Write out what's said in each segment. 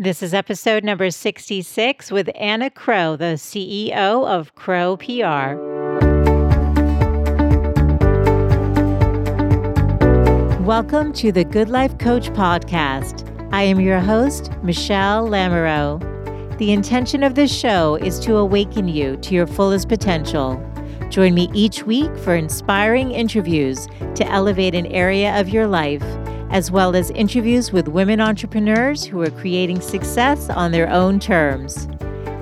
This is episode number 66 with Anna Crowe, the CEO of Crowe PR. Welcome to the Good Life Coach podcast. I am your host, Michelle Lamoureux. The intention of this show is to awaken you to your fullest potential. Join me each week for inspiring interviews to elevate an area of your life as well as interviews with women entrepreneurs who are creating success on their own terms.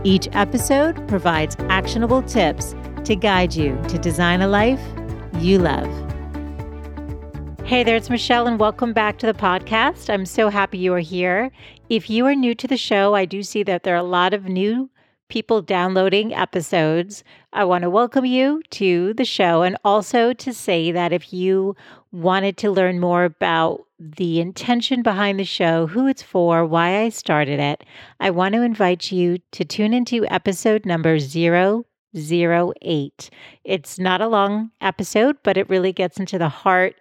Each episode provides actionable tips to guide you to design a life you love. Hey there, it's Michelle, and welcome back to the podcast. I'm so happy you are here. If you are new to the show, I do see that there are a lot of new people downloading episodes. I want to welcome you to the show and also to say that if you wanted to learn more about the intention behind the show, who it's for, why I started it, I want to invite you to tune into episode number 008. It's not a long episode, but it really gets into the heart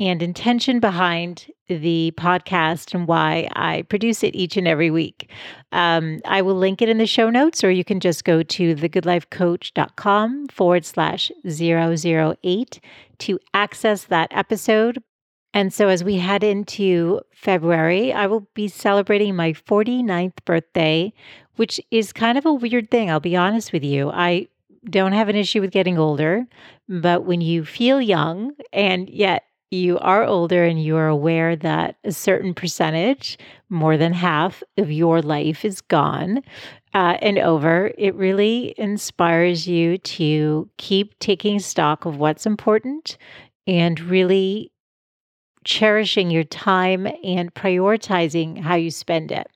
and intention behind the podcast and why I produce it each and every week. Um, I will link it in the show notes, or you can just go to thegoodlifecoach.com forward slash 008 to access that episode. And so, as we head into February, I will be celebrating my 49th birthday, which is kind of a weird thing. I'll be honest with you. I don't have an issue with getting older, but when you feel young and yet you are older and you are aware that a certain percentage, more than half of your life is gone uh, and over, it really inspires you to keep taking stock of what's important and really cherishing your time and prioritizing how you spend it.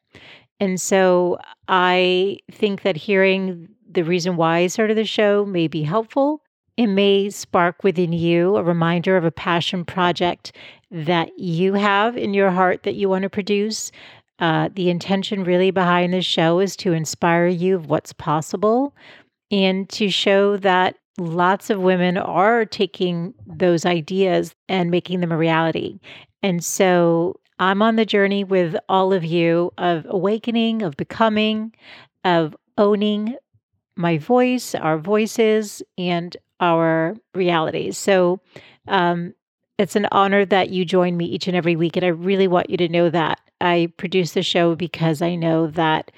And so I think that hearing the reason why I started the show may be helpful it may spark within you a reminder of a passion project that you have in your heart that you want to produce. Uh, the intention really behind this show is to inspire you of what's possible and to show that lots of women are taking those ideas and making them a reality. And so I'm on the journey with all of you of awakening, of becoming, of owning my voice, our voices, and our realities. So um, it's an honor that you join me each and every week. And I really want you to know that. I produce the show because I know that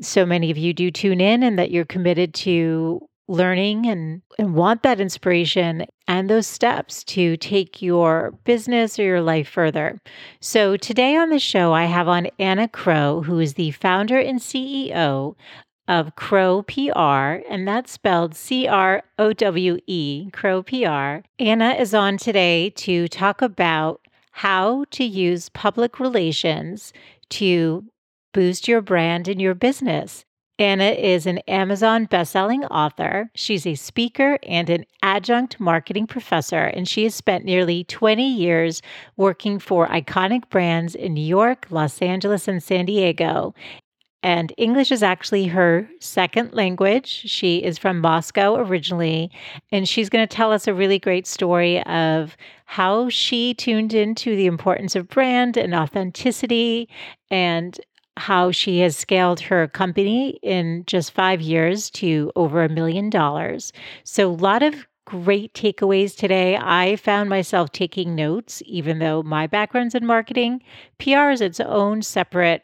so many of you do tune in and that you're committed to learning and, and want that inspiration and those steps to take your business or your life further. So, today on the show, I have on Anna Crowe, who is the founder and CEO of Crowe PR, and that's spelled C R O W E, Crowe PR. Anna is on today to talk about how to use public relations to boost your brand and your business. Anna is an Amazon bestselling author. She's a speaker and an adjunct marketing professor, and she has spent nearly 20 years working for iconic brands in New York, Los Angeles, and San Diego and English is actually her second language. She is from Moscow originally, and she's going to tell us a really great story of how she tuned into the importance of brand and authenticity and how she has scaled her company in just five years to over a million dollars. So, a lot of great takeaways today. I found myself taking notes, even though my background's in marketing. PR is its own separate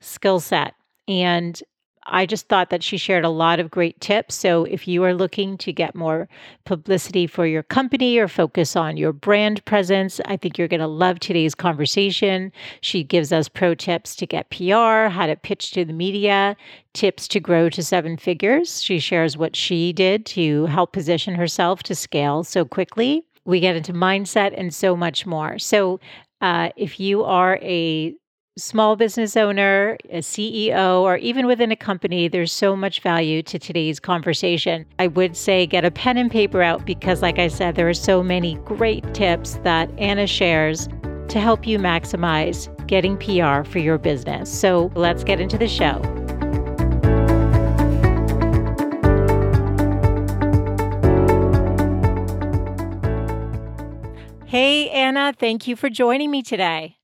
skill set. And I just thought that she shared a lot of great tips. So, if you are looking to get more publicity for your company or focus on your brand presence, I think you're going to love today's conversation. She gives us pro tips to get PR, how to pitch to the media, tips to grow to seven figures. She shares what she did to help position herself to scale so quickly. We get into mindset and so much more. So, uh, if you are a small business owner, a CEO, or even within a company, there's so much value to today's conversation. I would say get a pen and paper out because, like I said, there are so many great tips that Anna shares to help you maximize getting PR for your business. So let's get into the show. Hey, Anna, thank you for joining me today.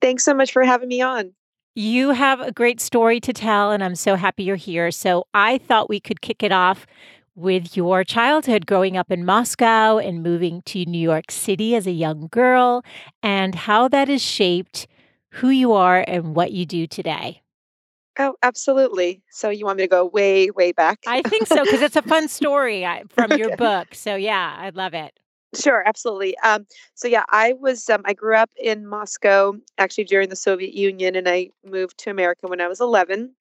Thanks so much for having me on. you have a great story to tell, and I'm so happy you're here. So I thought we could kick it off with your childhood growing up in Moscow and moving to New York City as a young girl, and how that has shaped who you are and what you do today. Oh, absolutely. So you want me to go way, way back? I think so because it's a fun story from your book. So yeah, I love it. Sure, absolutely. Um, so yeah, I was um, I grew up in Moscow actually during the Soviet Union, and I moved to America when I was 11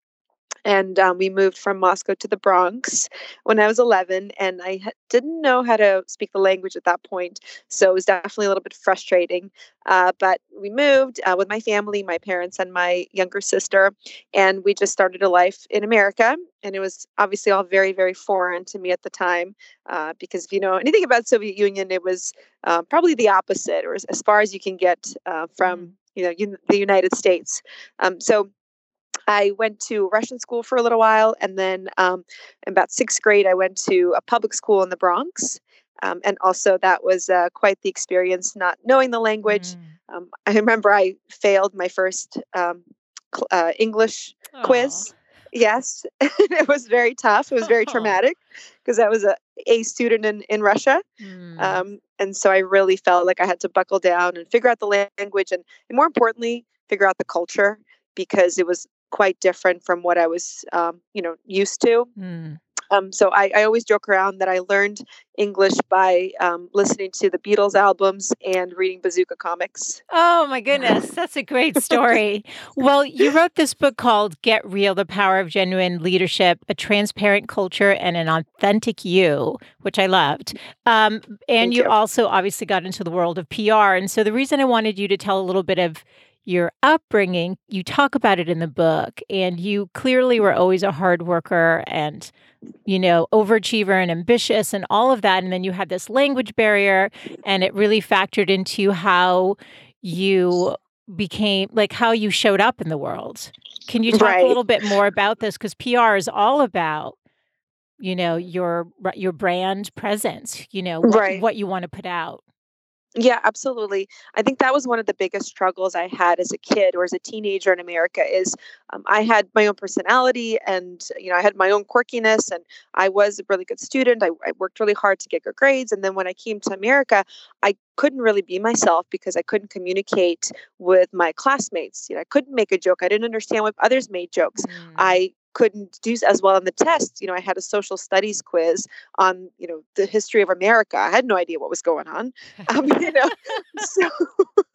and um, we moved from Moscow to the Bronx when I was 11, and I didn't know how to speak the language at that point, so it was definitely a little bit frustrating. Uh, but we moved uh, with my family, my parents, and my younger sister, and we just started a life in America. And it was obviously all very, very foreign to me at the time, uh, because if you know anything about Soviet Union, it was uh, probably the opposite, or as, as, far as you can get uh, from mm. you know un- the United States. Um, so I went to Russian school for a little while, and then um, in about sixth grade, I went to a public school in the Bronx. Um, and also, that was uh, quite the experience, not knowing the language. Mm. Um, I remember I failed my first um, cl- uh, English Aww. quiz. Yes, it was very tough. It was very traumatic because I was a A student in, in Russia. Mm. Um, and so I really felt like I had to buckle down and figure out the language and, and more importantly, figure out the culture because it was quite different from what I was, um, you know, used to. Mm. Um, so I, I, always joke around that I learned English by um, listening to the Beatles albums and reading Bazooka comics. Oh my goodness, that's a great story. well, you wrote this book called Get Real The Power of Genuine Leadership, a Transparent Culture and an Authentic You, which I loved. Um, and you, you also obviously got into the world of PR. And so the reason I wanted you to tell a little bit of your upbringing, you talk about it in the book, and you clearly were always a hard worker and, you know, overachiever and ambitious and all of that. And then you had this language barrier, and it really factored into how you became like how you showed up in the world. Can you talk right. a little bit more about this? Because PR is all about you know your your brand presence you know what, right. what you want to put out yeah, absolutely. I think that was one of the biggest struggles I had as a kid or as a teenager in America is um, I had my own personality and you know I had my own quirkiness and I was a really good student. I, I worked really hard to get good grades, and then when I came to America, I couldn't really be myself because I couldn't communicate with my classmates. You know, I couldn't make a joke. I didn't understand what others made jokes. Mm. I couldn't do as well on the test. You know, I had a social studies quiz on, you know, the history of America. I had no idea what was going on. Um, you know, so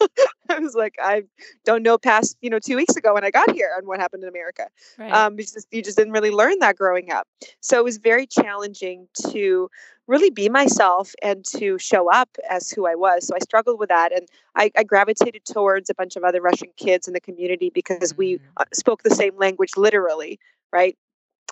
I was like, I don't know past, you know, two weeks ago when I got here and what happened in America. Right. Um, just, you just didn't really learn that growing up. So it was very challenging to really be myself and to show up as who I was. So I struggled with that. And I, I gravitated towards a bunch of other Russian kids in the community because we mm-hmm. uh, spoke the same language literally right?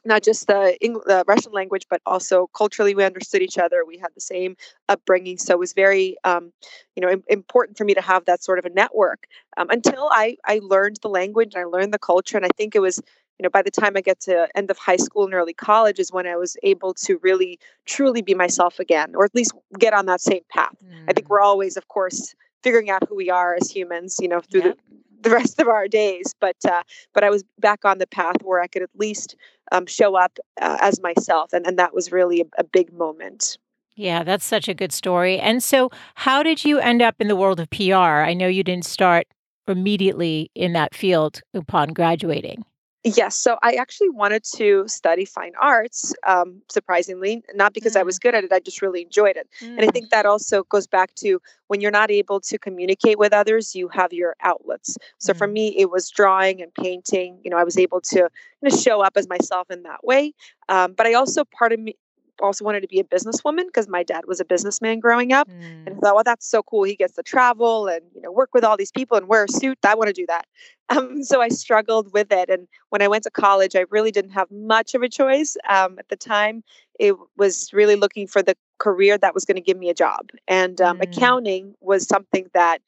Not just the, English, the Russian language, but also culturally, we understood each other. We had the same upbringing, so it was very, um, you know, important for me to have that sort of a network. Um, until I I learned the language and I learned the culture, and I think it was you know by the time i get to end of high school and early college is when i was able to really truly be myself again or at least get on that same path mm. i think mm. we're always of course figuring out who we are as humans you know through the the rest of our days. But uh, but I was back on the path where I could at least um, show up uh, as myself, and and that was really a, a big moment. Yeah, that's such a good story. And so, how did you end up in the world of PR? I know you didn't start immediately in that field upon graduating. Yes. So I actually wanted to study fine arts, um, surprisingly, not because mm. I was good at it, I just really enjoyed it. Mm. And I mm. think that also goes back to when you're not able to communicate with others, you have your outlets. So mm. for me, it was drawing and painting. You know, I was able to you know, show up as myself in that way. Um, but I also, part of me, also wanted to be a businesswoman because my dad was a businessman growing up. Mm. And I thought, well, that's so cool. He gets to travel and, you know, work with all these people and wear a suit. I want to do that. Um, so I struggled with it. And when I went to college, I really didn't have much of a choice. Um, at the time, it was really looking for the career that was going to give me a job. And um, mm. accounting was something that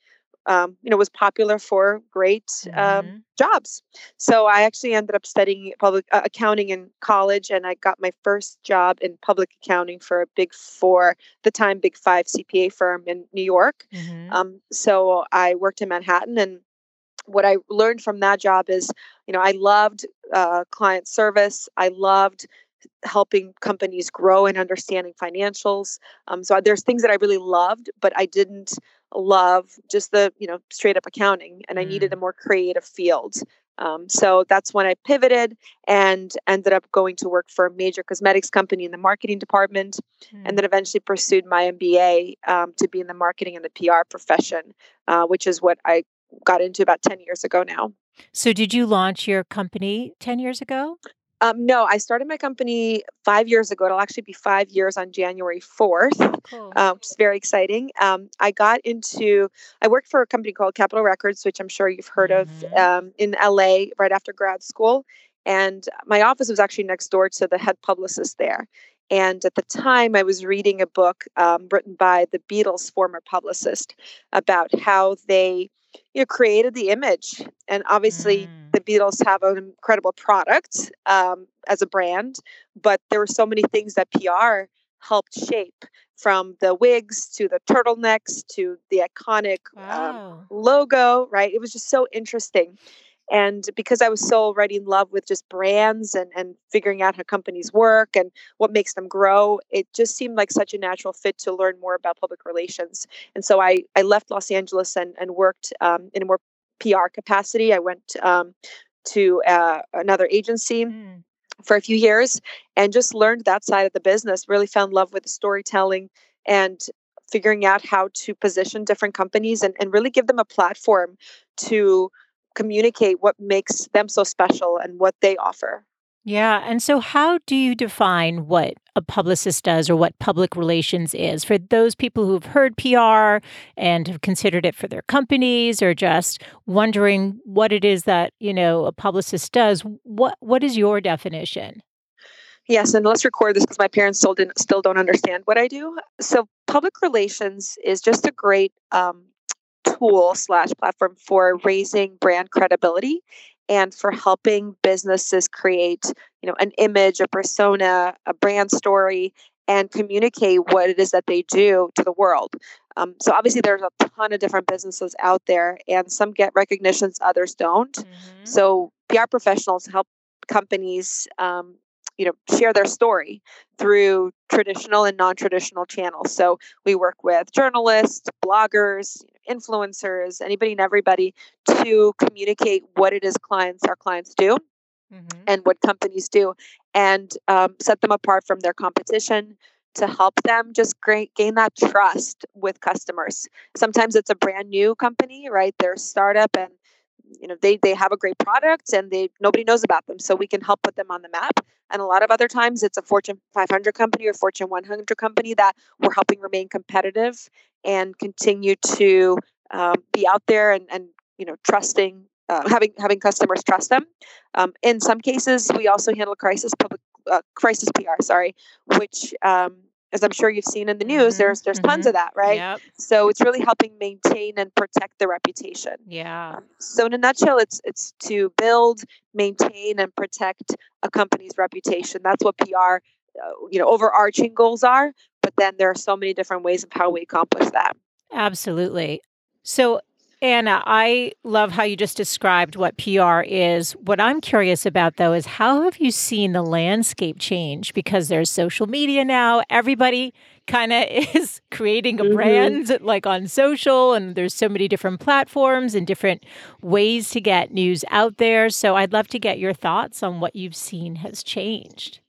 um, you know, was popular for great um, mm-hmm. jobs. So I actually ended up studying public uh, accounting in college, and I got my first job in public accounting for a Big Four, the time Big Five CPA firm in New York. Mm-hmm. Um, so I worked in Manhattan and what I learned from that job is, you know, I loved uh, client service. I loved helping companies grow and understanding financials. Um, so there's things that I really loved, but I didn't love just the you know straight up accounting, and I needed a mm. more creative field. Um, so that's when I pivoted and ended up going to work for a major cosmetics company in the marketing department, mm. and then eventually pursued my MBA um, to be in the marketing and the PR profession, uh, which is what I got into about 10 years ago now. So, did you launch your company 10 years ago? Um, no, I started my company five years ago. It'll actually be five years on January 4th, cool. uh, which is very exciting. Um, I got into, I worked for a company called Capitol Records, which I'm sure you've heard mm-hmm. of um, in LA right after grad school. And my office was actually next door to the head publicist there. And at the time, I was reading a book um, written by the Beatles' former publicist about how they you know created the image and obviously mm. the beatles have an incredible product um, as a brand but there were so many things that pr helped shape from the wigs to the turtlenecks to the iconic um, wow. um, logo right it was just so interesting and because I was so already in love with just brands and, and figuring out how companies work and what makes them grow, it just seemed like such a natural fit to learn more about public relations. And so I, I left Los Angeles and, and worked um, in a more PR capacity. I went um, to uh, another agency. Mm. For a few years, and just learned that side of the business. Really fell in love with the storytelling and figuring out how to position different companies and, and really give them a platform to communicate what makes them so special and what they offer. Yeah. And so, how do you define what a publicist does or what public relations is for those people who've heard PR and have considered it for their companies or just wondering what it is that, you know, a publicist does? What What is your definition? Yes, and let's record this because my parents still didn't still don't understand what I do. So, public relations is just a great um, tool slash platform for raising brand credibility and for helping businesses create you know an image a persona a brand story and communicate what it is that they do to the world um, so obviously there's a ton of different businesses out there and some get recognitions others don't mm-hmm. so pr professionals help companies um, you know share their story through traditional and non-traditional channels. So we work with journalists bloggers influencers anybody and everybody to communicate what it is clients our clients do mm-hmm. and what companies do and um, set them apart from their competition to help them just gain that trust with customers. Sometimes it's a brand new company right? They're startup and you know they they have a great product and they nobody knows about them. So we can help put them on the map. And a lot of other times it's a fortune 500 company or fortune 100 company that we're helping remain competitive and continue to um, be out there and, and you know trusting uh, having having customers trust them. Um, in some cases we also handle crisis public uh, crisis pr sorry which um, as I'm sure you've seen in the news, mm-hmm. there's there's mm-hmm. tons of that, right? Yep. So it's really helping maintain and protect the reputation. Yeah. Um, so in a nutshell, it's it's to build, maintain, and protect a company's reputation. That's what PR, uh, you know, overarching goals are. But then there are so many different ways of how we accomplish that. Absolutely. So Anna, I love how you just described what PR is. What I'm curious about, though, is how have you seen the landscape change? Because there's social media now. Everybody kind of is creating a mm-hmm. brand like on social, and there's so many different platforms and different ways to get news out there. So I'd love to get your thoughts on what you've seen has changed.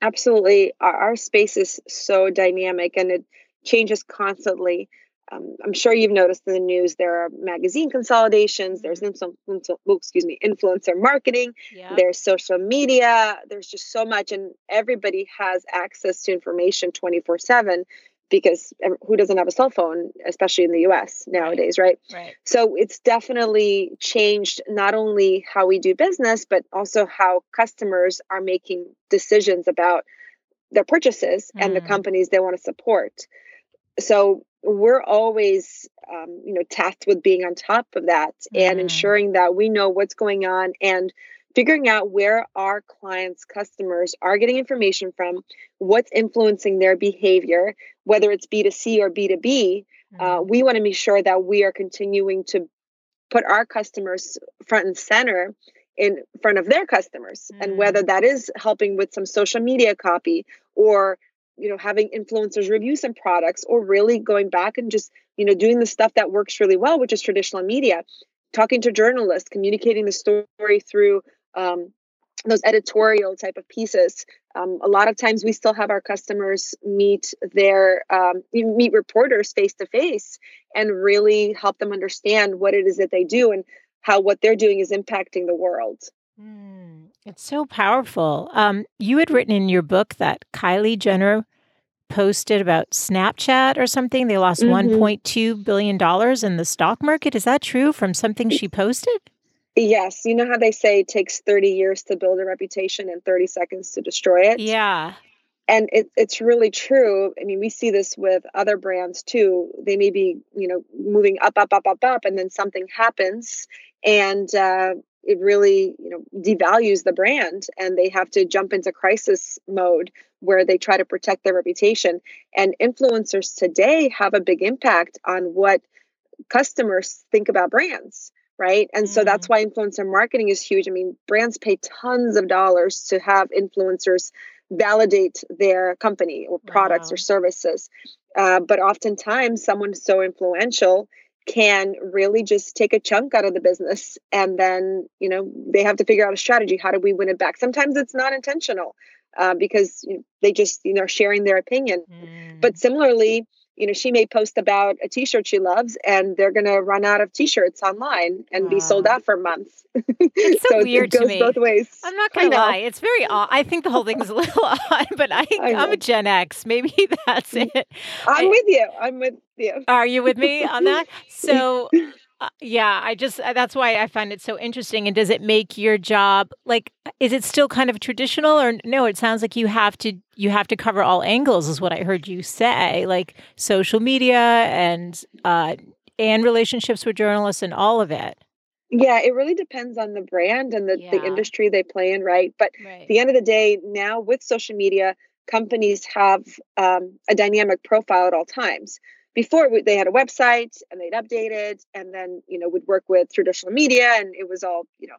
Absolutely. Our, our space is so dynamic and it changes constantly um, I'm sure you've noticed in the news there are magazine consolidations. There's mm-hmm. influ- excuse me, influencer marketing. Yeah. There's social media. There's just so much, and everybody has access to information 24 seven because who doesn't have a cell phone, especially in the U.S. nowadays, right? Right. right. So it's definitely changed not only how we do business, but also how customers are making decisions about their purchases mm. and the mm. companies they want to support. So we're always um, you know tasked with being on top of that mm. and ensuring that we know what's going on and figuring out where our clients customers are getting information from what's influencing their behavior whether it's b2c or b2b uh, mm. uh, we want to make sure that we are continuing to put our customers front and center in front of their customers mm. and whether that is helping with some social media copy or you know having influencers review some products or really going back and just you know doing the stuff that works really well which is traditional media talking to journalists communicating the story through um, those editorial type of pieces. Um, a lot of times we still have our customers meet their um, meet reporters face to face and really help them understand what it is that they do and how what they're doing is impacting the world. Mm, it's so powerful. Um, you had written in your book that kylie jenner posted about snapchat or something they lost mm-hmm. 1.2 billion dollars in the stock market is that true from something she posted Yes, you know how they say it takes 30 years to build a reputation and 30 seconds to destroy it? Yeah. And it, it's really true. I mean, we see this with other brands too. They may be, you know, moving up, up, up, up, up, and then something happens and uh, it really, you know, devalues the brand and they have to jump into crisis mode where they try to protect their reputation. And influencers today have a big impact on what customers think about brands right? And mm-hmm. so that's mm. why influencer marketing is huge. I mean, brands pay tons of dollars to have influencers validate their company or products wow. or services. Uh, but oftentimes, someone so influential can really just take a chunk out of the business and then you know they have to figure out a strategy how do we win it back sometimes it's not intentional uh, because you know, they just you know sharing their opinion mm. but similarly you know, she may post about a t-shirt she loves and they're going to run out of t-shirts online and wow. be sold out for months. It's so, so weird it goes to me. both ways. I'm not going to lie. It's very odd. I think the whole thing is a little odd, but I, I am a Gen X. Maybe that's mm. it. I'm I, with you. I'm with you. Are you with me on that? So uh, yeah, I just uh, that's why I find it so interesting. And does it make your job like is it still kind of traditional or no? It sounds like you have to you have to cover all angles, is what I heard you say, like social media and uh, and relationships with journalists and all of it. Yeah, it really depends on the brand and the, yeah. the industry they play in, right? But right. at the end of the day, now with social media, companies have um, a dynamic profile at all times before they had a website and they'd update it and then you know would work with traditional media and it was all you know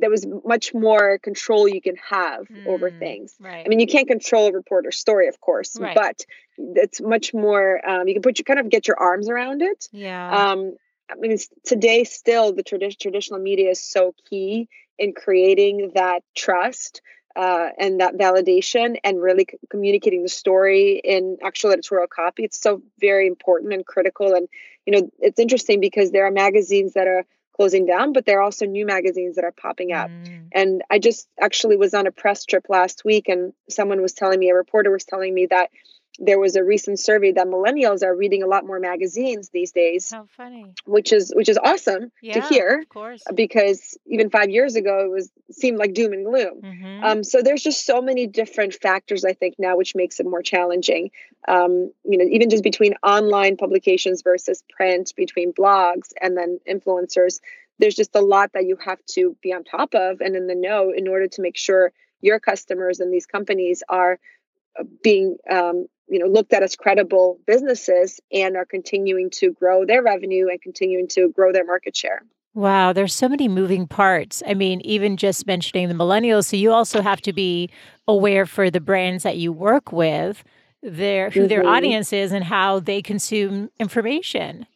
there was much more control you can have mm, over things right. i mean you can't control a reporter's story of course right. but it's much more um, you can put you kind of get your arms around it yeah um, i mean today still the tradi- traditional media is so key in creating that trust uh, and that validation and really c- communicating the story in actual editorial copy. It's so very important and critical. And you know it's interesting because there are magazines that are closing down but there are also new magazines that are popping up. Mm. and i just actually was on a press trip last week and someone was telling me a reporter was telling me that there was a recent survey that millennials are reading a lot more magazines these days. How funny. Which is which is awesome yeah, to hear. Of course. Because even five years ago it was seemed like doom and gloom. Mm-hmm. Um, so there's just so many different factors I think now which makes it more challenging. Um, you know, even just between online publications versus print, between blogs and then influencers, there's just a lot that you have to be on top of and in the know in order to make sure your customers and these companies are uh, being um, you know looked at as credible businesses and are continuing to grow their revenue and continuing to grow their market share. Wow there's so many moving parts. I mean even just mentioning the millennials so you also have to be aware for the brands that you work with their who mm-hmm. their audience is and how they consume information.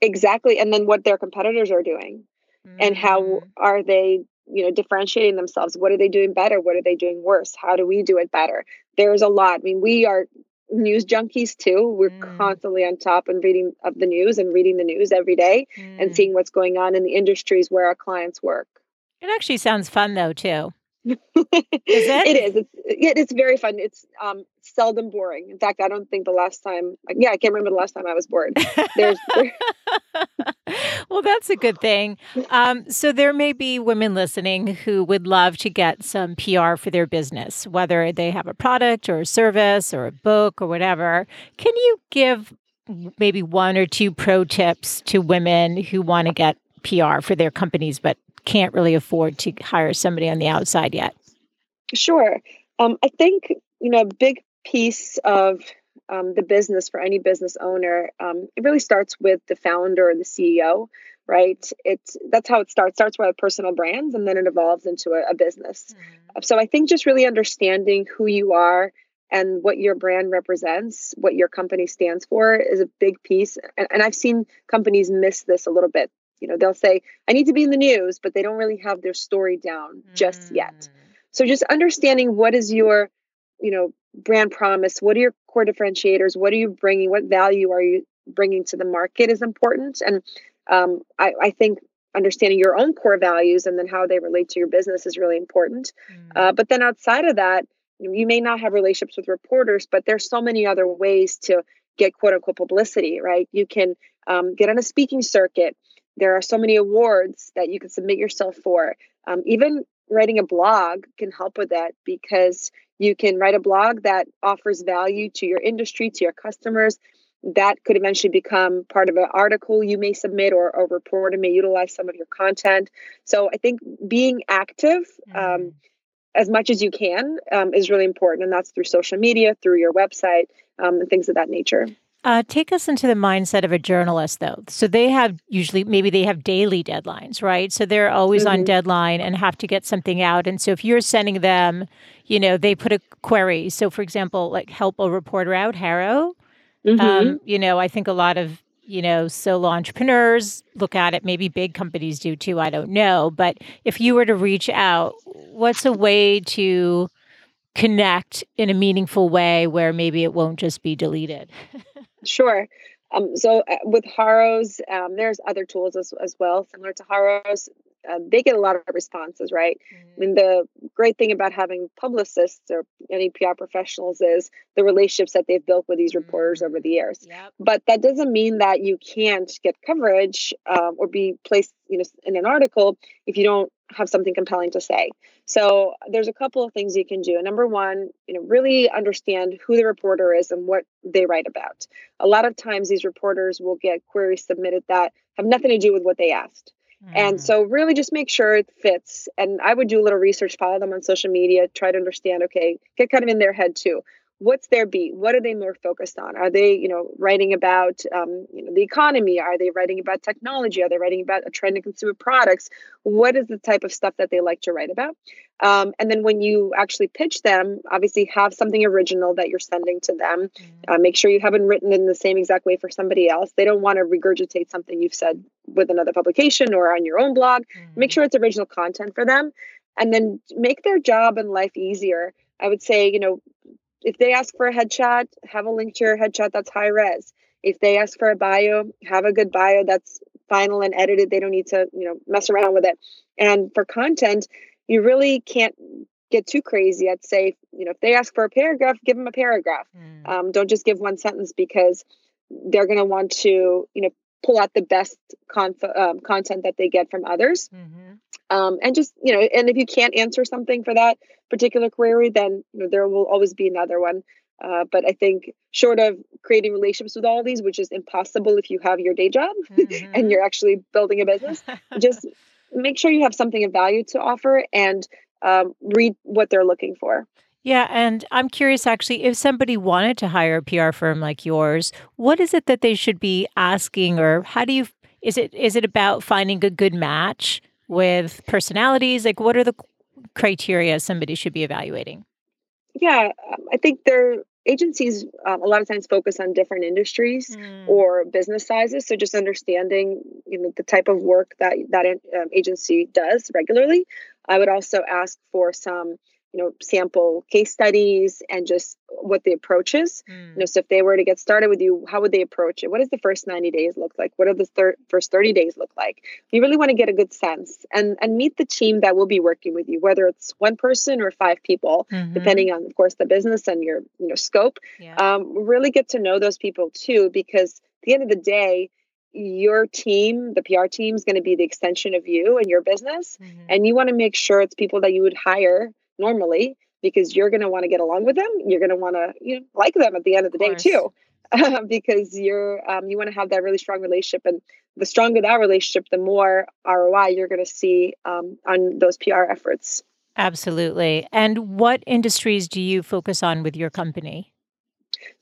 Exactly and then what their competitors are doing mm-hmm. and how mm. are they you know differentiating themselves? What are they doing better? What are they doing worse? How do we do it better? There's a lot. I mean we are news junkies too. We're mm. constantly on top and reading of the news and reading the news every day mm. and seeing what's going on in the industries where our clients work. It actually sounds fun though too. Is it? It is. It's, it, it's very fun. It's um, seldom boring. In fact, I don't think the last time. Yeah, I can't remember the last time I was bored. There's. There... well, that's a good thing. Um, so there may be women listening who would love to get some PR for their business, whether they have a product or a service or a book or whatever. Can you give maybe one or two pro tips to women who want to get PR for their companies, but can't really afford to hire somebody on the outside yet? Sure. Um, I think, you know, a big piece of um, the business for any business owner, um, it really starts with the founder or the CEO. right? It's that's how it starts. Starts with personal brands, and then it evolves into a, a business. Mm-hmm. So I think just really understanding who you are and what your brand represents, what your company stands for, is a big piece. And, and I've seen companies miss this a little bit. You know, they'll say, "I need to be in the news," but they don't really have their story down just yet. Mm. So just understanding what is your, you know, brand promise, what are your core differentiators, what are you bringing, what value are you bringing to the market is important. And um, I, I, think understanding your own core values and then how they relate to your business is really important. Mm. Uh, but then outside of that, you may not have relationships with reporters, but there's so many other ways to get quote unquote publicity, right? You can um, get on a speaking circuit. There are so many awards that you can submit yourself for. Um, even writing a blog can help with that because you can write a blog that offers value to your industry, to your customers. That could eventually become part of an article you may submit or a reporter may utilize some of your content. So I think being active um, mm. as much as you can um, is really important. And that's through social media, through your website, um, and things of that nature. Uh, take us into the mindset of a journalist, though. So they have usually, maybe they have daily deadlines, right? So they're always mm-hmm. on deadline and have to get something out. And so if you're sending them, you know, they put a query. So, for example, like help a reporter out, HARO. Mm-hmm. Um, you know, I think a lot of you know solo entrepreneurs look at it. Maybe big companies do too. I don't know, but if you were to reach out, what's a way to connect in a meaningful way where maybe it won't just be deleted? Sure. Um, so uh, with HAROs, um, there's other tools as, as well, similar to HAROs. Uh, they get a lot of responses, right? Mm-hmm. I mean, the great thing about having publicists or any PR professionals is the relationships that they've built with these reporters mm-hmm. over the years. Yep. But that doesn't mean that you can't get coverage um, or be placed, you know, in an article if you don't have something compelling to say. So there's a couple of things you can do. Number one, you know, really understand who the reporter is and what they write about. A lot of times these reporters will get queries submitted that have nothing to do with what they asked. And mm. so really just make sure it fits. And I would do a little research, follow them on social media, try to understand, okay, get kind of in their head too what's their beat? What are they more focused on? Are they you know writing about um, you know the economy? Are they writing about technology? Are they writing about a trend in consumer products? What is the type of stuff that they like to write about? Um, and then when you actually pitch them obviously have something original that you're sending to them. Mm-hmm. uh, make sure you haven't written in the same exact way for somebody else. They don't want to regurgitate something you've said with another publication or on your own blog. Mm-hmm. make sure it's original content for them and then make their job and life easier. I would say, you know, if they ask for a headshot, have a link to your headshot that's high res. If they ask for a bio, have a good bio that's final and edited. They don't need to, you know, mess around with it. And for content, you really can't get too crazy. I'd say, you know, if they ask for a paragraph, give them a paragraph. Mm. Um, don't just give one sentence because they're going to want to, you know, pull out the best conf- um, content that they get from others. Mm-hmm. Um, and just, you know, and if you can't answer something for that particular query, then, you know, there will always be another one. Uh, but I think short of creating relationships with all these, which is impossible if you have your day job mm-hmm. and you're actually building a business, just make sure you have something of value to offer and um, read what they're looking for. Yeah, and I'm curious actually if somebody wanted to hire a PR firm like yours, what is it that they should be asking or how do you is it is it about finding a good match with personalities? Like what are the criteria somebody should be evaluating? Yeah, um, I think there agencies um, a lot of times focus on different industries mm. or business sizes so just understanding you know the type of work that that um, agency does regularly i would also ask for some you know sample case studies and just what the approach is mm. you know so if they were to get started with you how would they approach it what does the first 90 days look like what are the thir- first 30 days look like you really want to get a good sense and and meet the team that will be working with you whether it's one person or five people mm-hmm. depending on of course the business and your you know scope yeah. um, really get to know those people too because at the end of the day your team, the PR team, is going to be the extension of you and your business. Mm-hmm. And you want to make sure it's people that you would hire normally because you're going to want to get along with them. You're going to want to you know like them at the end of the day too, because you're um, you want to have that really strong relationship. And the stronger that relationship, the more ROI you're going to see um, on those PR efforts. Absolutely. And what industries do you focus on with your company?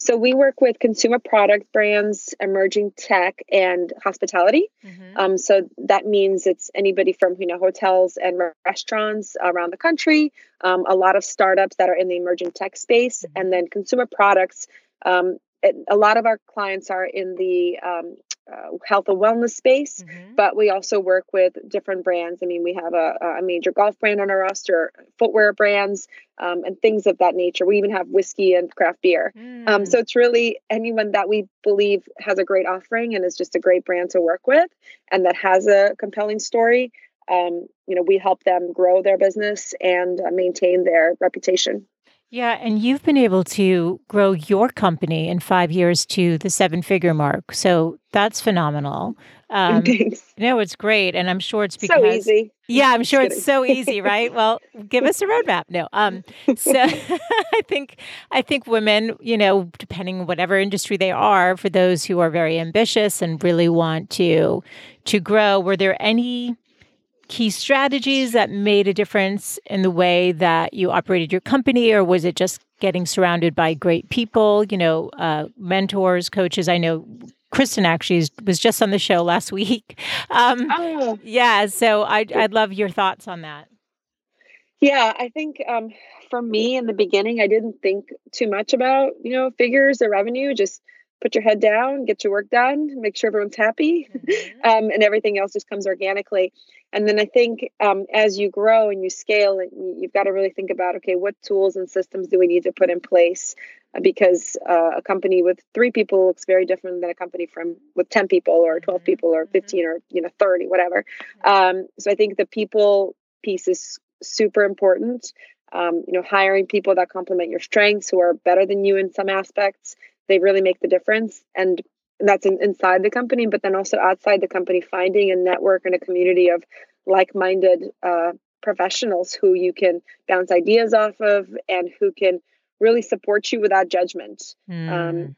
So we work with consumer product brands, emerging tech, and hospitality. Mm-hmm. Um, so that means it's anybody from you know hotels and restaurants around the country, um, a lot of startups that are in the emerging tech space, mm-hmm. and then consumer products. Um, a lot of our clients are in the um, uh, health and wellness space, mm-hmm. but we also work with different brands. I mean, we have a, a major golf brand on our roster, footwear brands, um, and things of that nature. We even have whiskey and craft beer. Mm. Um, so it's really anyone that we believe has a great offering and is just a great brand to work with and that has a compelling story. Um, you know, we help them grow their business and uh, maintain their reputation. Yeah, and you've been able to grow your company in five years to the seven figure mark. So that's phenomenal. Um, Thanks. No, it's great, and I'm sure it's because so easy. Yeah, I'm sure it's so easy, right? Well, give us a roadmap. No, um, so I think I think women, you know, depending whatever industry they are, for those who are very ambitious and really want to to grow, were there any key strategies that made a difference in the way that you operated your company, or was it just getting surrounded by great people, you know, uh, mentors, coaches? I know Kristen actually was just on the show last week. Um, oh. Yeah, so I'd, I'd love your thoughts on that. Yeah, I think um, for me in the beginning, I didn't think too much about, you know, figures or revenue, just put your head down, get your work done, make sure everyone's happy, mm-hmm. um, and everything else just comes organically. And then I think um, as you grow and you scale, you've got to really think about okay, what tools and systems do we need to put in place? Uh, because uh, a company with three people looks very different than a company from with 10 people or 12 mm-hmm. people or mm-hmm. 15 or you know 30 whatever um, so i think the people piece is super important um, you know hiring people that complement your strengths who are better than you in some aspects they really make the difference and that's in, inside the company but then also outside the company finding a network and a community of like-minded uh, professionals who you can bounce ideas off of and who can really support you without judgment mm. um,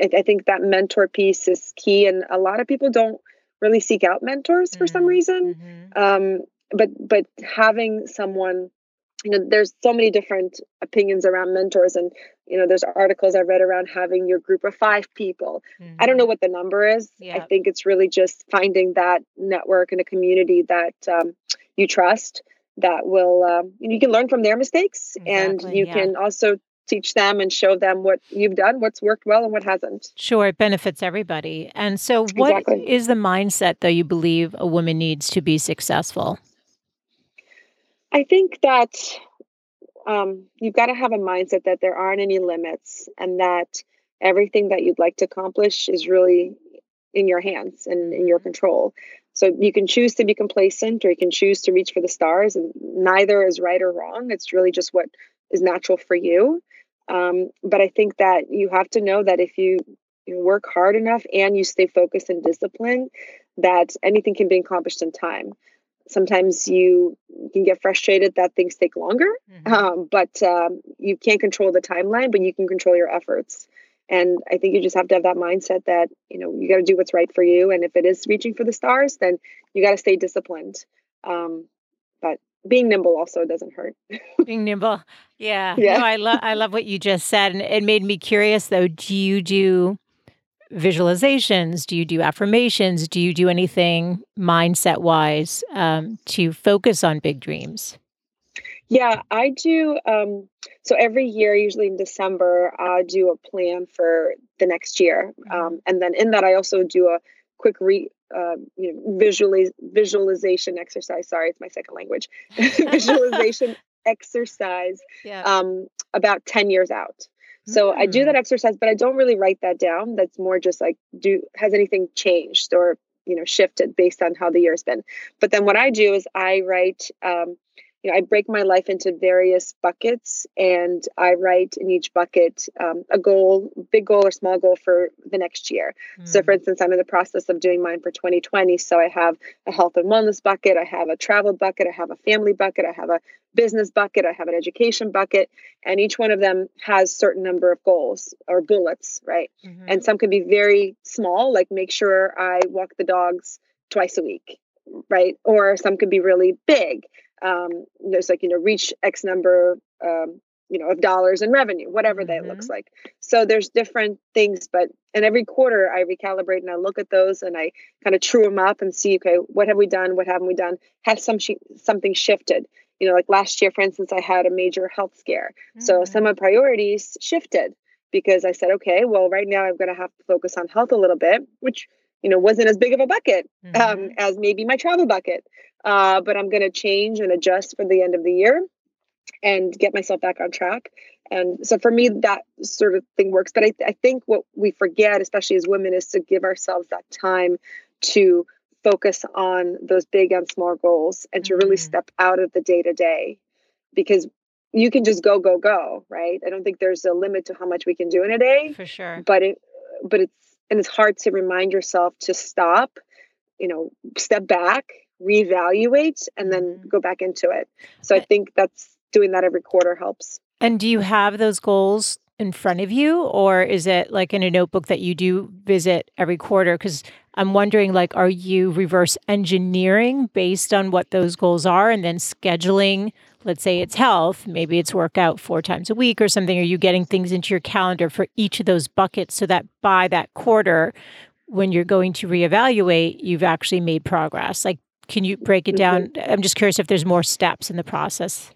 I, I, think that mentor piece is key and a lot of people don't really seek out mentors for mm. some reason mm-hmm. um, but but having someone you know there's so many different opinions around mentors and you know there's articles i've read around having your group of five people mm-hmm. i don't know mm-hmm. what the number is yeah. i think it's really just finding that network and a community that um, you trust that will um, you can learn from their mistakes exactly, and you yeah. can also teach them and show them what you've done what's worked well and what hasn't sure it benefits everybody and so what exactly. is the mindset though you believe a woman needs to be successful I think that um, you've got to have a mindset that there aren't any limits and that everything that you'd like to accomplish is really in your hands and in your control. So you can choose to be complacent or you can choose to reach for the stars, and neither is right or wrong. It's really just what is natural for you. Um, but I think that you have to know that if you, you work hard enough and you stay focused and disciplined, that anything can be accomplished in time sometimes you can get frustrated that things take longer mm-hmm. um, but um, you can't control the timeline but you can control your efforts. And i think you just have to have that mindset that you know you got to do what's right for you and if it is reaching for the stars then you got to stay disciplined. Um, but being nimble also doesn't hurt. Being nimble. Yeah. Yeah. No, i love i love what you just said and it made me curious though. Do you do visualizations? Do you do affirmations? Do you do anything mindset wise um, to focus on big dreams? Yeah, I do. Um, so every year, usually in December, I do a plan for the next year, mm-hmm. um, and then in that, I also do a quick re, uh, you know, visualiz- visualization exercise. Sorry, it's my second language. visualization exercise yeah. um, about ten years out. So mm. I do that mm. exercise, but I don't really write that down. That's more just like, do has anything changed or you know shifted based on how the year's been? But then what I do is I write um, you know, I break my life into various buckets and I write in each bucket um, a goal, big goal or small goal for the next year. Mm. So, for hmm. instance, I'm in the process of doing mine for 2020. So, I have a health and wellness bucket, I have a travel bucket, I have a family bucket, I have a business bucket, I have an education bucket, and each one of them has certain number of goals or bullets, right? Mm-hmm. And some can be very small, like make sure I walk the dogs twice a week, right? Or some could be really big um, there's like you know reach x number um, you know of dollars in revenue whatever mm-hmm. that looks mm-hmm. like so there's different things but and every quarter i recalibrate and i look at those and i kind of true them up and see okay what have we done what haven't we done has some sh- something shifted you know like last year for instance i had a major health scare mm-hmm. so some of my priorities shifted because i said okay well right now i'm going to have to focus on health a little bit which you know wasn't as big of a bucket um, mm-hmm. um, as maybe my travel bucket uh, but i'm going to change and adjust for the end of the year and get myself back on track. And so for me, that sort of thing works. But I, I think what we forget, especially as women, is to give ourselves that time to focus on those big and small goals and to really mm-hmm. step out of the day to day because you can just go go go right i don't think there's a limit to how much we can do in a day for sure but it but it's and it's hard to remind yourself to stop you know step back reevaluate and then mm-hmm. go back into it so i think that's doing that every quarter helps. And do you have those goals in front of you or is it like in a notebook that you do visit every quarter because i'm wondering like are you reverse engineering based on what those goals are and then scheduling let's say it's health maybe it's workout four times a week or something are you getting things into your calendar for each of those buckets so that by that quarter when you're going to reevaluate you've actually made progress like can you break it down mm-hmm. i'm just curious if there's more steps in the process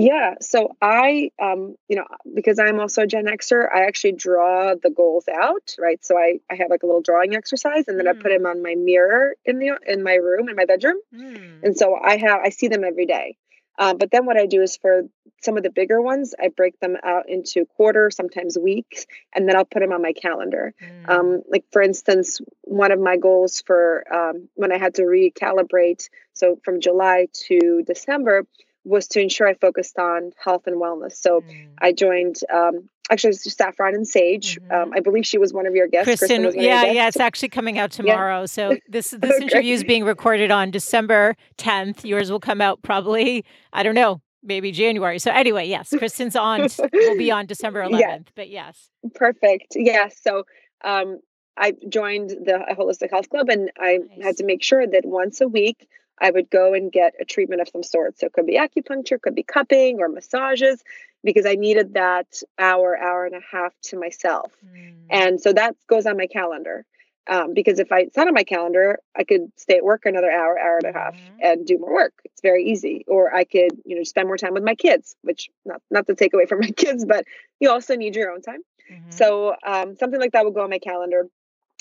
yeah. So I, um, you know, because I'm also a Gen Xer, I actually draw the goals out, right? So I, I have like a little drawing exercise, and then mm. I put them mm. on my mirror in the in my room in my bedroom, mm. and so I have I see them every day. Um, but then what I do is for some of the bigger ones, I break them out into quarter, sometimes weeks, and then I'll put them on my calendar. Mm. Um, like for instance, one of my goals for um, when I had to recalibrate, so from July to December was to ensure I focused on health and wellness. So mm. I joined um, actually Saffron and Sage. Um, mm-hmm. Um, I believe she was one of your guests. Kristen, Kristen yeah, yeah, it's actually coming out tomorrow. Yeah. So this this okay. interview is being recorded on December 10th. Yours will come out probably I don't know, maybe January. So anyway, yes, Kristen's on will be on December 11th. Yeah. But yes, perfect. Yeah. So um, I joined the Holistic Health Club, and I nice. had to make sure that once a week I would go and get a treatment of some sort. So it could be acupuncture, could be cupping or massages, because I needed that hour, hour and a half to myself. Mm. And so that goes on my calendar. Um, because if I it's not on my calendar, I could stay at work another hour, hour and a half, mm-hmm. and do more work. It's very easy. Or I could, you know, spend more time with my kids, which not not to take away from my kids, but you also need your own time. Mm-hmm. So um, something like that would go on my calendar.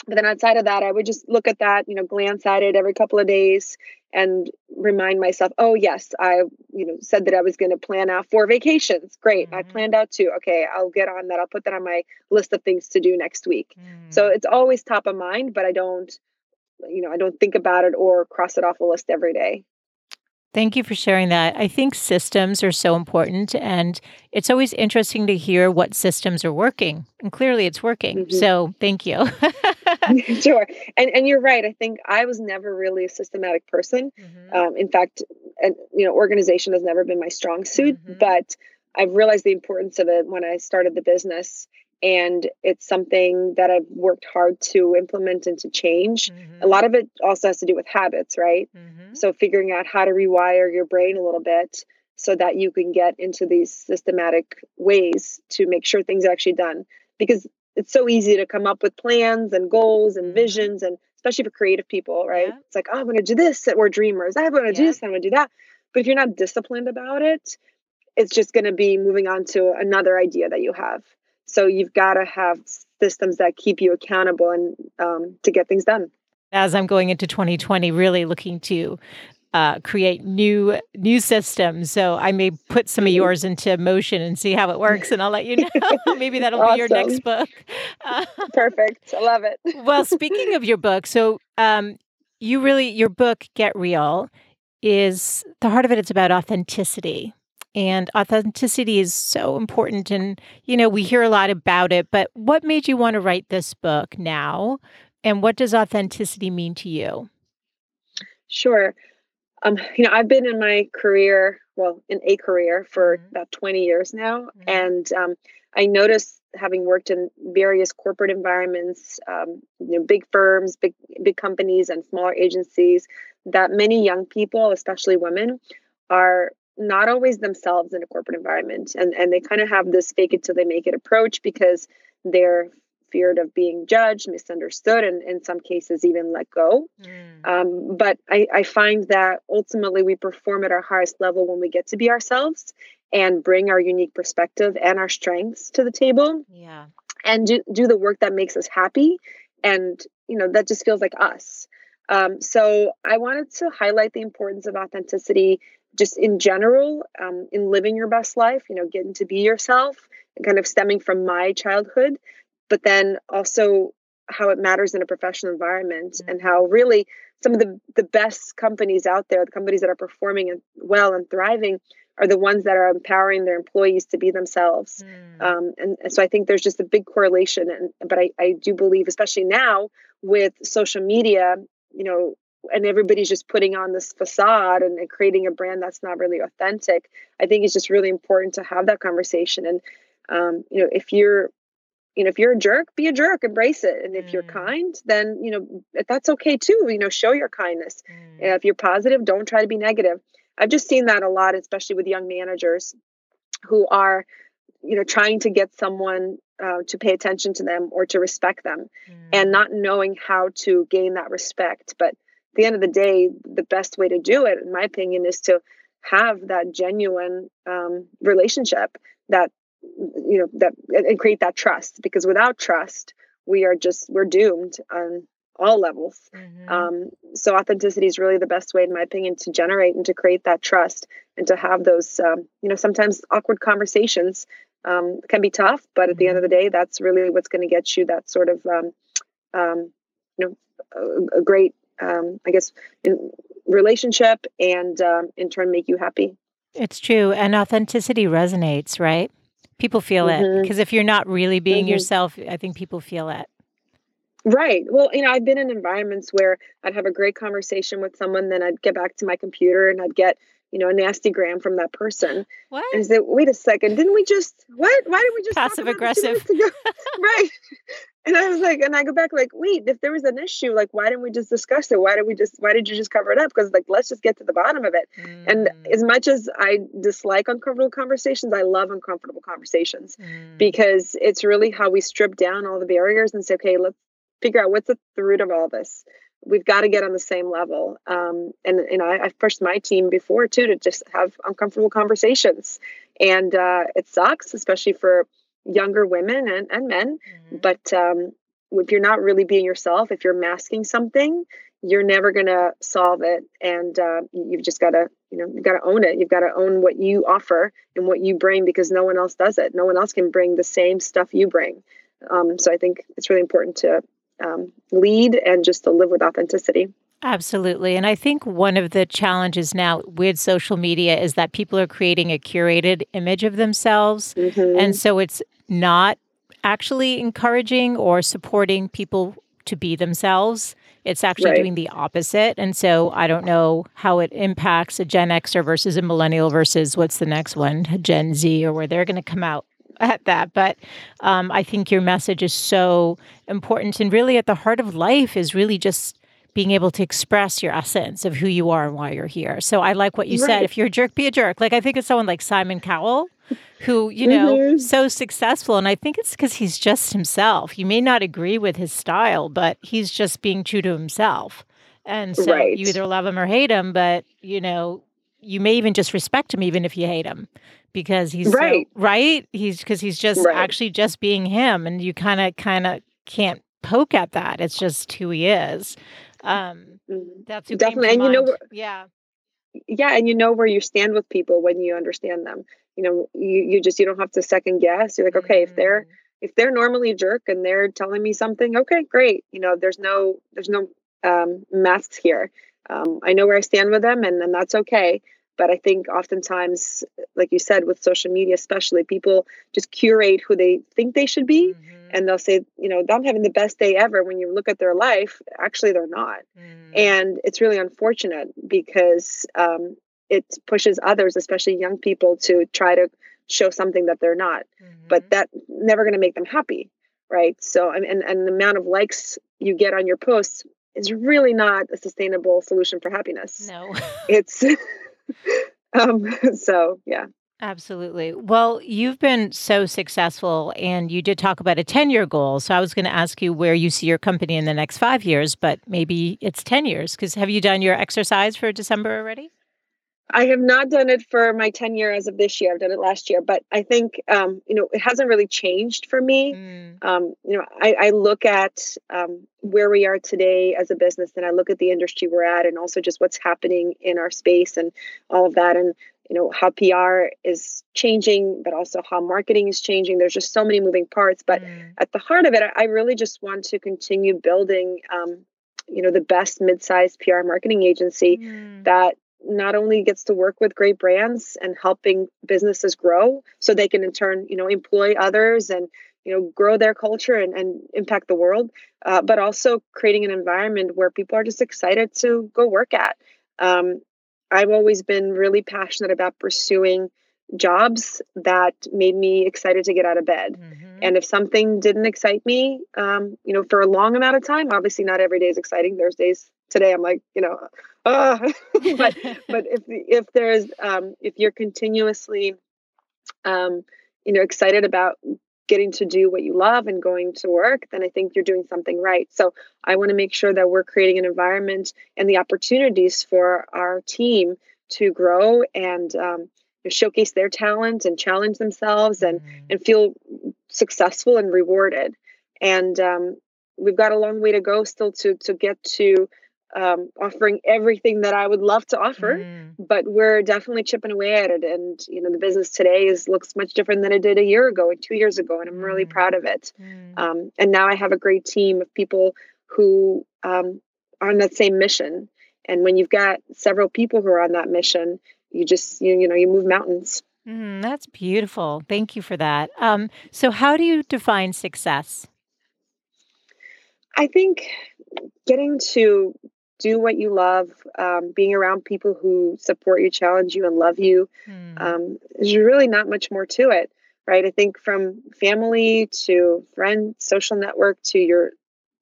But then outside of that, I would just look at that, you know, glance at it every couple of days and remind myself, oh yes, I, you know, said that I was going to plan out four vacations. Great. Mm-hmm. I planned out two. Okay, I'll get on that. I'll put that on my list of things to do next week. Mm-hmm. So it's always top of mind, but I don't, you know, I don't think about it or cross it off a list every day. Thank you for sharing that. I think systems are so important, and it's always interesting to hear what systems are working. And clearly, it's working. Mm-hmm. So, thank you. sure, and and you're right. I think I was never really a systematic person. Mm-hmm. Um, in fact, and you know, organization has never been my strong suit. Mm-hmm. But I've realized the importance of it when I started the business, and it's something that I've worked hard to implement and to change. Mm-hmm. A lot of it also has to do with habits, right? Mm-hmm. So figuring out how to rewire your brain a little bit so that you can get into these systematic ways to make sure things are actually done because it's so easy to come up with plans and goals and visions and especially for creative people, right? Yeah. It's like, oh, I'm going to do this. We're dreamers. I'm going to yeah. do this. I'm going to do that. But if you're not disciplined about it, it's just going to be moving on to another idea that you have. So you've got to have systems that keep you accountable and um, to get things done. As I'm going into 2020, really looking to uh, create new new systems. So I may put some of yours into motion and see how it works, and I'll let you know. Maybe that'll awesome. be your next book. Uh, Perfect. I love it. well, speaking of your book, so um, you really your book Get Real is the heart of it. It's about authenticity. And authenticity is so important. And, you know, we hear a lot about it, but what made you want to write this book now? And what does authenticity mean to you? Sure. Um, you know, I've been in my career, well, in a career for mm-hmm. about 20 years now. Mm-hmm. And um, I noticed having worked in various corporate environments, um, you know, big firms, big big companies, and smaller agencies, that many young people, especially women, are not always themselves in a corporate environment and and they kind of have this fake it till they make it approach because they're feared of being judged misunderstood and in some cases even let go. Mm. um, but I, I find that ultimately we perform at our highest level when we get to be ourselves and bring our unique perspective and our strengths to the table yeah. and do, do the work that makes us happy and you know that just feels like us. Um, so i wanted to highlight the importance of authenticity just in general um, in living your best life you know getting to be yourself kind of stemming from my childhood but then also how it matters in a professional environment mm-hmm. and how really some of the the best companies out there the companies that are performing and well and thriving are the ones that are empowering their employees to be themselves mm. um, and, and, so i think there's just a big correlation and but I, I do believe especially now with social media you know and everybody's just putting on this facade and, and creating a brand that's not really authentic i think it's just really important to have that conversation and um, you know if you're you know if you're a jerk be a jerk embrace it and if mm. you're kind then you know that's okay too you know show your kindness mm. if you're positive don't try to be negative i've just seen that a lot especially with young managers who are you know trying to get someone uh, to pay attention to them or to respect them mm. and not knowing how to gain that respect but at the end of the day the best way to do it in my opinion is to have that genuine um, relationship that you know that and create that trust because without trust we are just we're doomed on all levels mm-hmm. um, so authenticity is really the best way in my opinion to generate and to create that trust and to have those um, you know sometimes awkward conversations um, can be tough but at mm-hmm. the end of the day that's really what's going to get you that sort of um, um, you know a, a great um, i guess relationship and in turn make you happy it's true and authenticity resonates right People feel mm-hmm. it because if you're not really being mm-hmm. yourself, I think people feel it. Right. Well, you know, I've been in environments where I'd have a great conversation with someone, then I'd get back to my computer and I'd get, you know, a nasty gram from that person. What? And said, wait a second, didn't we just what? Why didn't we just passive aggressive? right. And I was like, and I go back like, wait, if there was an issue, like, why didn't we just discuss it? Why did we just, why did you just cover it up? Because like, let's just get to the bottom of it. Mm. And as much as I dislike uncomfortable conversations, I love uncomfortable conversations mm. because it's really how we strip down all the barriers and say, okay, let's figure out what's at the root of all this. We've got to get on the same level. Um, and and I, I've pushed my team before too to just have uncomfortable conversations. And uh, it sucks, especially for younger women and, and men. Mm-hmm. But um, if you're not really being yourself, if you're masking something, you're never going to solve it. And uh, you've just got to, you know, you've got to own it. You've got to own what you offer and what you bring because no one else does it. No one else can bring the same stuff you bring. Um, so I think it's really important to um, lead and just to live with authenticity. Absolutely. And I think one of the challenges now with social media is that people are creating a curated image of themselves. Mm-hmm. And so it's not actually encouraging or supporting people to be themselves. It's actually right. doing the opposite. And so I don't know how it impacts a Gen Xer versus a millennial versus what's the next one, Gen Z, or where they're going to come out at that. But um, I think your message is so important. And really, at the heart of life is really just being able to express your essence of who you are and why you're here. So I like what you right. said. If you're a jerk, be a jerk. Like I think of someone like Simon Cowell who, you know, mm-hmm. so successful. And I think it's because he's just himself. You may not agree with his style, but he's just being true to himself. And so right. you either love him or hate him, but, you know, you may even just respect him even if you hate him because he's right. So, right? He's because he's just right. actually just being him and you kind of kind of can't poke at that. It's just who he is. Um mm-hmm. that's definitely and you know yeah. Yeah, and you know where you stand with people when you understand them you know you, you just you don't have to second guess you're like okay mm-hmm. if they're mm. if they're normally a jerk and they're telling me something okay great you know there's no there's no um, masks here um, i know where i stand with them and, and that's okay but i think oftentimes like you said with social media especially people just curate who they think they should be mm-hmm. and they'll say you know i'm having the best day ever when you look at their life actually they're not mm-hmm. and it's really unfortunate because um, it pushes others, especially young people, to try to show something that they're not. Mm-hmm. But that never going to make them happy, right? So, and, and the amount of likes you get on your posts is really not a sustainable solution for happiness. No, it's Um, so yeah. Absolutely. Well, you've been so successful and you did talk about a 10 year goal. So I was going to ask you where you see your company in the next five years, but maybe it's 10 years because have you done your exercise for December already? I have not done it for my 10 year as of this year. I've done it last year, but I think, um, you know, it hasn't really changed for me. Mm. Um, you know, I, I look at um, where we are today as a business and I look at the industry we're at and also just what's happening in our space and all of that. And, you know, how PR is changing, but also how marketing is changing. There's just so many moving parts. But mm. at the heart of it, I really just want to continue building, um, you know, the best mid-sized PR marketing agency mm. that not only gets to work with great brands and helping businesses grow so they can in turn you know employ others and you know grow their culture and, and impact the world uh, but also creating an environment where people are just excited to go work at. Um, i've always been really passionate about pursuing jobs that made me excited to get out of bed. Mm-hmm. and if something didn't excite me um, you know for a long amount of time obviously not every day is exciting. There's days today i'm like you know uh, but but if if there's um, if you're continuously um, you know excited about getting to do what you love and going to work then i think you're doing something right. So i want to make sure that we're creating an environment and the opportunities for our team to grow and um, showcase their talent and challenge themselves and mm. and feel successful and rewarded. And um, we've got a long way to go still to to get to um, offering everything that I would love to offer, mm. but we're definitely chipping away at it. And you know, the business today is looks much different than it did a year ago and two years ago, and I'm mm. really proud of it. Mm. Um, and now I have a great team of people who um, are on that same mission. And when you've got several people who are on that mission, you just you, you know you move mountains. Mm, that's beautiful. Thank you for that. Um, so, how do you define success? I think getting to do what you love, um, being around people who support you, challenge you, and love you. Mm. Um, there's really not much more to it, right? I think from family to friend, social network to your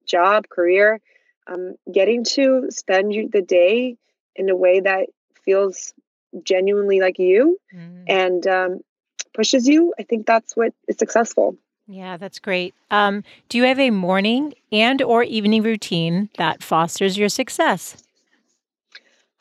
job, career, um, getting to spend the day in a way that feels genuinely like you mm. and um, pushes you, I think that's what is successful. Yeah, that's great. Um, do you have a morning and or evening routine that fosters your success?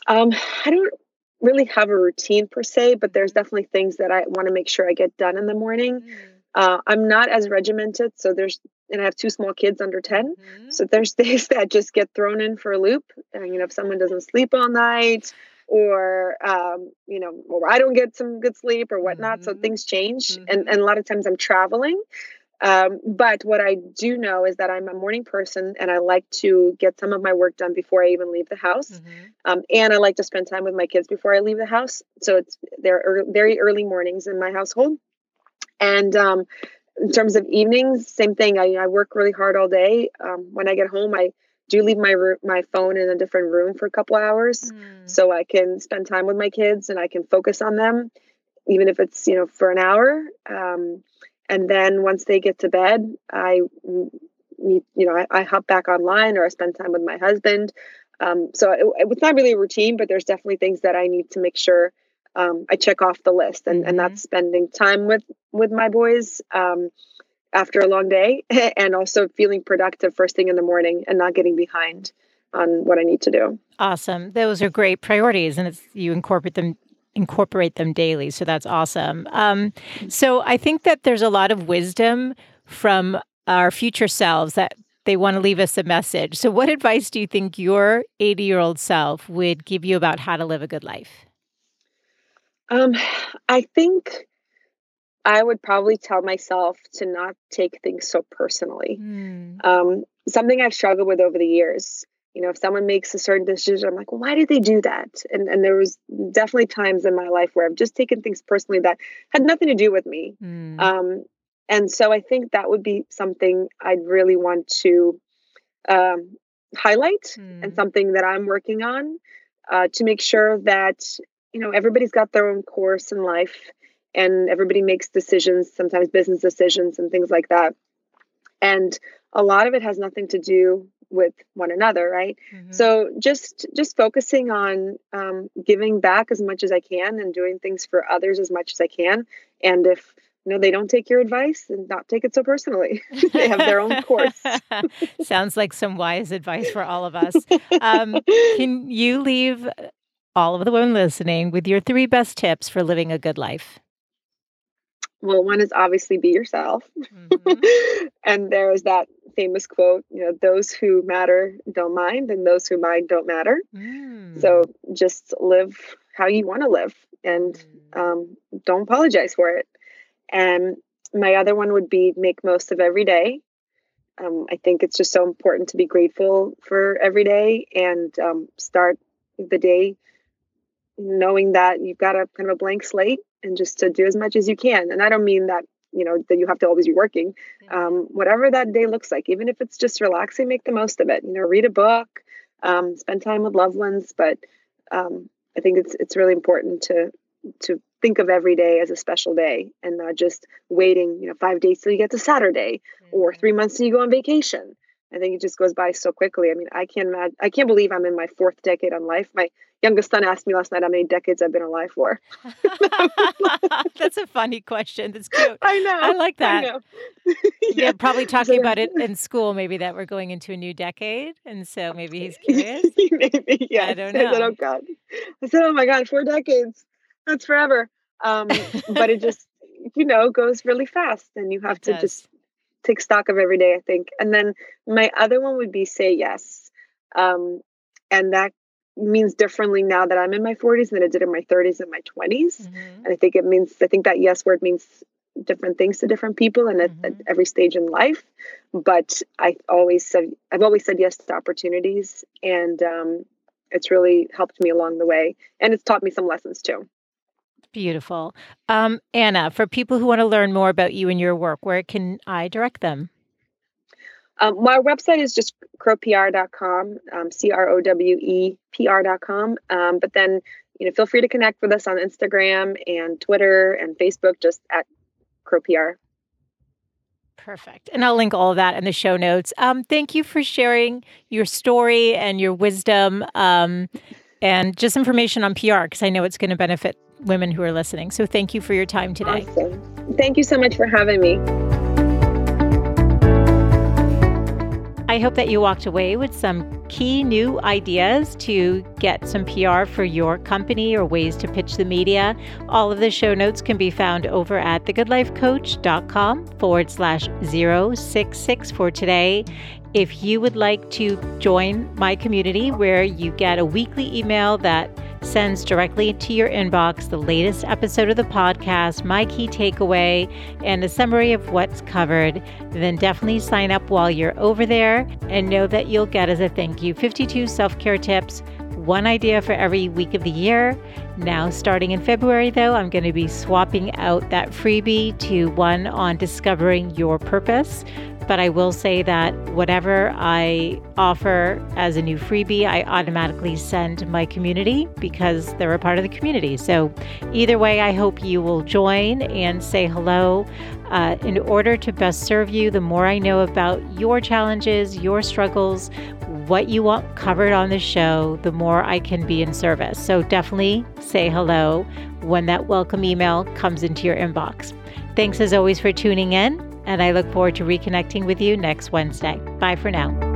Um, I don't really have a routine per se, but there's definitely things that I want to make sure I get done in the morning. Mm. Uh, I'm not as regimented, so there's and I have two small kids under 10. Mm-hmm. So there's days that just get thrown in for a loop. And, you know, if someone doesn't sleep all night or, um, you know, or I don't get some good sleep or whatnot. Mm-hmm. So things change. Mm-hmm. And, and a lot of times I'm traveling. Um, but what I do know is that I'm a morning person and I like to get some of my work done before I even leave the house. Mm-hmm. Um, and I like to spend time with my kids before I leave the house. So it's they're er- very early mornings in my household. And um, in terms of evenings, same thing. I, I work really hard all day. Um, when I get home, I do leave my my phone in a different room for a couple hours mm. so I can spend time with my kids and I can focus on them, even if it's you know for an hour. And then once they get to bed i you know I, I, hop back online or i spend time with my husband. Um, so it, it's not really a routine but there's definitely things that i need to make sure um, i check off the list and, mm-hmm. and that's spending time with with my boys um, after a long day and also feeling productive first thing in the morning and not getting behind on what i need to do. Awesome. Those are great priorities and it's you incorporate them incorporate them daily. So that's awesome. Um, so I think that there's a lot of wisdom from our future selves that they want to leave us a message. So, what advice do you think your 80 year old self would give you about how to live a good life? Um, I think I would probably tell myself to not take things so personally. Mm. Um, something I've struggled with over the years you know if someone makes a certain decision i'm like well, why did they do that and and there was definitely times in my life where i've just taken things personally that had nothing to do with me mm. um, and so i think that would be something i'd really want to um, highlight mm. and something that i'm working on uh, to make sure that you know everybody's got their own course in life and everybody makes decisions sometimes business decisions and things like that and a lot of it has nothing to do with one another right? Mm-hmm. so just just focusing on um, giving back as much as i can and doing things for others as much as i can. And if you know they don't take your advice and not take it so personally. They have their own course. Sounds like some wise advice for all of us. Um, can you leave all of the women listening with your three best tips for living a good life well one is obviously be yourself mm-hmm. and there's that famous quote you know those who matter don't mind and those who mind don't matter mm. so just live how you want to live and mm. um, don't apologize for it and my other one would be make most of every day um, i think it's just so important to be grateful for every day and um, start the day knowing that you've got a kind of a blank slate and just to do as much as you can. And I don't mean that you know that you have to always be working. Um, whatever that day looks like, even if it's just relaxing, make the most of it. You know, read a book, um, spend time with loved ones. But um, I think it's it's really important to to think of every day as a special day and not just waiting. You know, five days till you get to Saturday, or three months till you go on vacation. I think it just goes by so quickly. I mean, I can't imagine, I can't believe I'm in my fourth decade on life. My youngest son asked me last night how many decades I've been alive for. That's a funny question. That's cute. I know. I like that. I yeah. yeah. probably talking about it in school, maybe that we're going into a new decade. And so maybe he's curious. maybe, yeah. I don't know. I said, oh God. I said, oh my God, four decades. That's forever. Um, but it just, you know, goes really fast and you have it to does. just take stock of every day, I think. And then my other one would be say yes. Um, and that means differently now that I'm in my 40s than it did in my 30s and my 20s. Mm-hmm. And I think it means, I think that yes word means different things to different people and mm-hmm. at, at, every stage in life. But I always said, I've always said yes to opportunities. And um, it's really helped me along the way. And it's taught me some lessons too. Beautiful. Um, Anna, for people who want to learn more about you and your work, where can I direct them? Um, my website is just crowepr.com, um, C R O W E P R.com. Um, but then, you know, feel free to connect with us on Instagram and Twitter and Facebook, just at crowepr. Perfect. And I'll link all of that in the show notes. Um, thank you for sharing your story and your wisdom um, and just information on PR because I know it's going to benefit women who are listening. So thank you for your time today. Awesome. Thank you so much for having me. I hope that you walked away with some key new ideas to get some PR for your company or ways to pitch the media. All of the show notes can be found over at thegoodlifecoach.com forward slash 066 for today. If you would like to join my community where you get a weekly email that sends directly to your inbox the latest episode of the podcast, my key takeaway, and a summary of what's covered, then definitely sign up while you're over there and know that you'll get as a thank you. 52 self care tips, one idea for every week of the year. Now, starting in February, though, I'm going to be swapping out that freebie to one on discovering your purpose. But I will say that whatever I offer as a new freebie, I automatically send my community because they're a part of the community. So, either way, I hope you will join and say hello. Uh, in order to best serve you, the more I know about your challenges, your struggles, what you want covered on the show, the more I can be in service. So, definitely say hello when that welcome email comes into your inbox. Thanks as always for tuning in and I look forward to reconnecting with you next Wednesday. Bye for now.